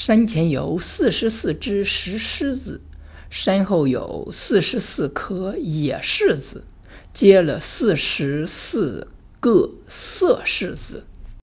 山前有四十四只石狮子山后有四十四棵野柿子结了四十四个涩柿子。